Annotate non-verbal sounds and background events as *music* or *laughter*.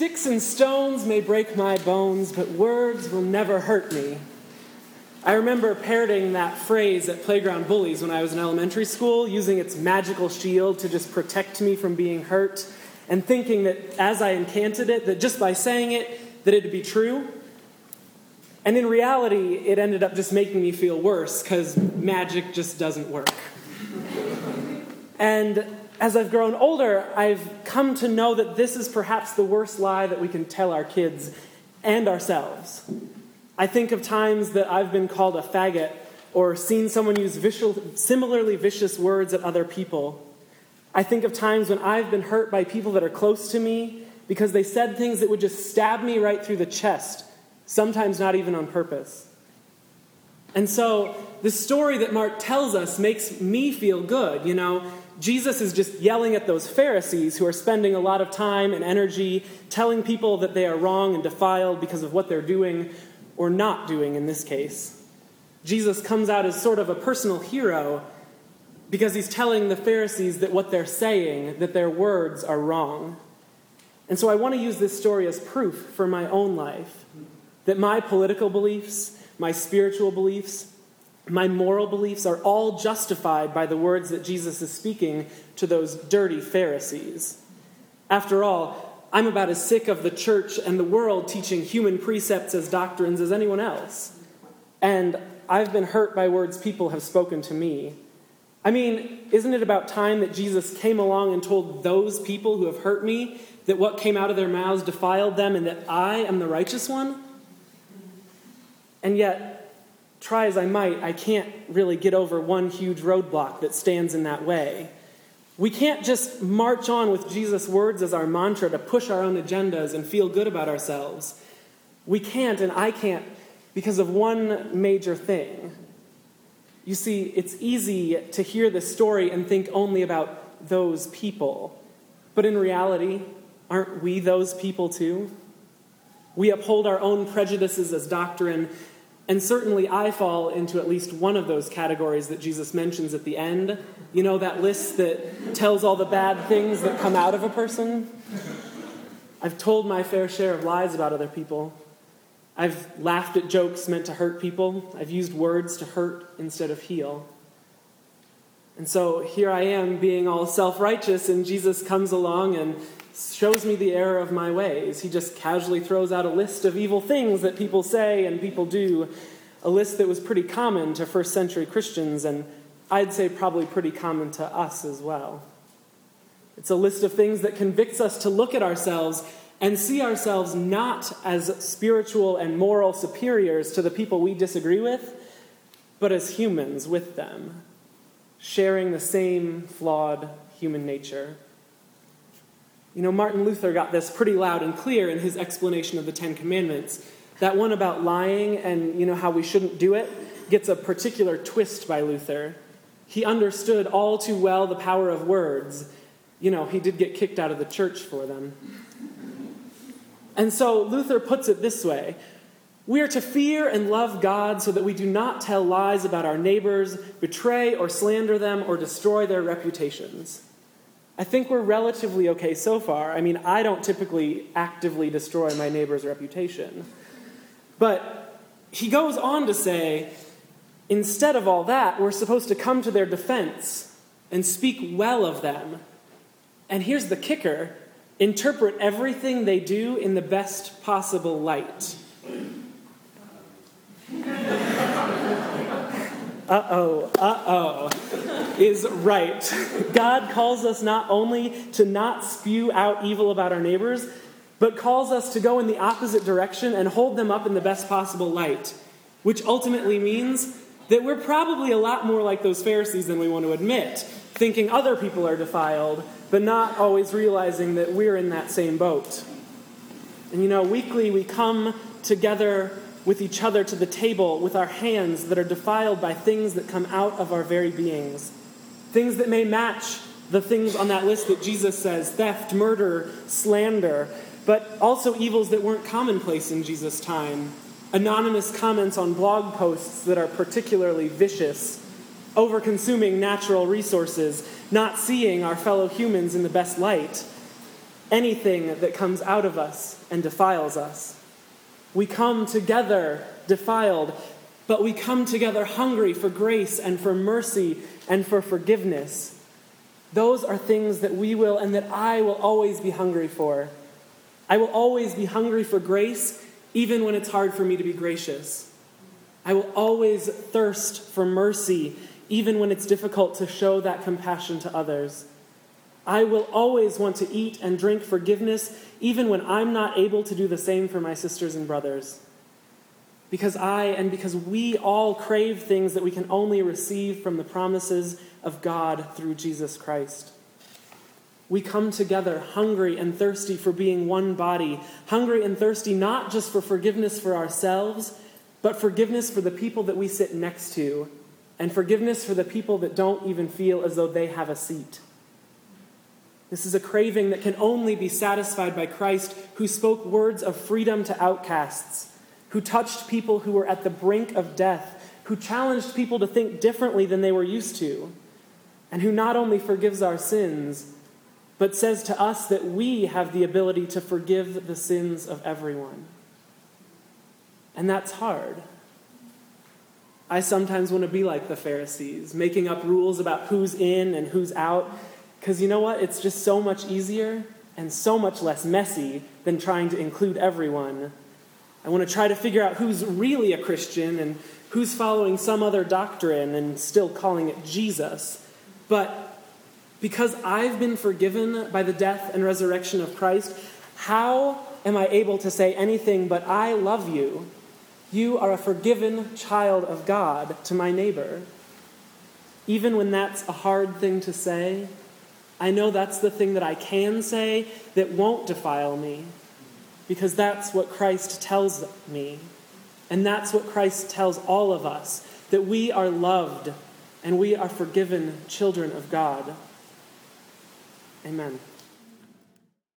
Sticks and stones may break my bones, but words will never hurt me. I remember parroting that phrase at playground bullies when I was in elementary school, using its magical shield to just protect me from being hurt, and thinking that as I incanted it, that just by saying it, that it'd be true. And in reality, it ended up just making me feel worse because magic just doesn't work. and as I've grown older, I've come to know that this is perhaps the worst lie that we can tell our kids and ourselves. I think of times that I've been called a faggot or seen someone use similarly vicious words at other people. I think of times when I've been hurt by people that are close to me because they said things that would just stab me right through the chest, sometimes not even on purpose. And so, the story that Mark tells us makes me feel good. You know, Jesus is just yelling at those Pharisees who are spending a lot of time and energy telling people that they are wrong and defiled because of what they're doing or not doing in this case. Jesus comes out as sort of a personal hero because he's telling the Pharisees that what they're saying, that their words are wrong. And so I want to use this story as proof for my own life that my political beliefs, my spiritual beliefs, my moral beliefs are all justified by the words that Jesus is speaking to those dirty Pharisees. After all, I'm about as sick of the church and the world teaching human precepts as doctrines as anyone else. And I've been hurt by words people have spoken to me. I mean, isn't it about time that Jesus came along and told those people who have hurt me that what came out of their mouths defiled them and that I am the righteous one? And yet, try as I might, I can't really get over one huge roadblock that stands in that way. We can't just march on with Jesus' words as our mantra to push our own agendas and feel good about ourselves. We can't, and I can't, because of one major thing. You see, it's easy to hear this story and think only about those people. But in reality, aren't we those people too? We uphold our own prejudices as doctrine and certainly I fall into at least one of those categories that Jesus mentions at the end. You know, that list that tells all the bad things that come out of a person? I've told my fair share of lies about other people. I've laughed at jokes meant to hurt people. I've used words to hurt instead of heal. And so here I am being all self righteous, and Jesus comes along and shows me the error of my ways. He just casually throws out a list of evil things that people say and people do, a list that was pretty common to first century Christians, and I'd say probably pretty common to us as well. It's a list of things that convicts us to look at ourselves and see ourselves not as spiritual and moral superiors to the people we disagree with, but as humans with them, sharing the same flawed human nature. You know, Martin Luther got this pretty loud and clear in his explanation of the Ten Commandments. That one about lying and, you know, how we shouldn't do it gets a particular twist by Luther. He understood all too well the power of words. You know, he did get kicked out of the church for them. And so Luther puts it this way We are to fear and love God so that we do not tell lies about our neighbors, betray or slander them, or destroy their reputations. I think we're relatively okay so far. I mean, I don't typically actively destroy my neighbor's reputation. But he goes on to say, instead of all that, we're supposed to come to their defense and speak well of them. And here's the kicker interpret everything they do in the best possible light. *laughs* Uh oh, uh oh, is right. *laughs* God calls us not only to not spew out evil about our neighbors, but calls us to go in the opposite direction and hold them up in the best possible light, which ultimately means that we're probably a lot more like those Pharisees than we want to admit, thinking other people are defiled, but not always realizing that we're in that same boat. And you know, weekly we come together with each other to the table with our hands that are defiled by things that come out of our very beings. Things that may match the things on that list that Jesus says theft, murder, slander, but also evils that weren't commonplace in Jesus' time. Anonymous comments on blog posts that are particularly vicious, over consuming natural resources, not seeing our fellow humans in the best light. anything that comes out of us and defiles us. We come together defiled, but we come together hungry for grace and for mercy and for forgiveness. Those are things that we will and that I will always be hungry for. I will always be hungry for grace, even when it's hard for me to be gracious. I will always thirst for mercy, even when it's difficult to show that compassion to others. I will always want to eat and drink forgiveness, even when I'm not able to do the same for my sisters and brothers. Because I and because we all crave things that we can only receive from the promises of God through Jesus Christ. We come together hungry and thirsty for being one body, hungry and thirsty not just for forgiveness for ourselves, but forgiveness for the people that we sit next to, and forgiveness for the people that don't even feel as though they have a seat. This is a craving that can only be satisfied by Christ, who spoke words of freedom to outcasts, who touched people who were at the brink of death, who challenged people to think differently than they were used to, and who not only forgives our sins, but says to us that we have the ability to forgive the sins of everyone. And that's hard. I sometimes want to be like the Pharisees, making up rules about who's in and who's out because you know what? It's just so much easier and so much less messy than trying to include everyone. I want to try to figure out who's really a Christian and who's following some other doctrine and still calling it Jesus. But because I've been forgiven by the death and resurrection of Christ, how am I able to say anything but, I love you? You are a forgiven child of God to my neighbor. Even when that's a hard thing to say, I know that's the thing that I can say that won't defile me because that's what Christ tells me. And that's what Christ tells all of us that we are loved and we are forgiven children of God. Amen.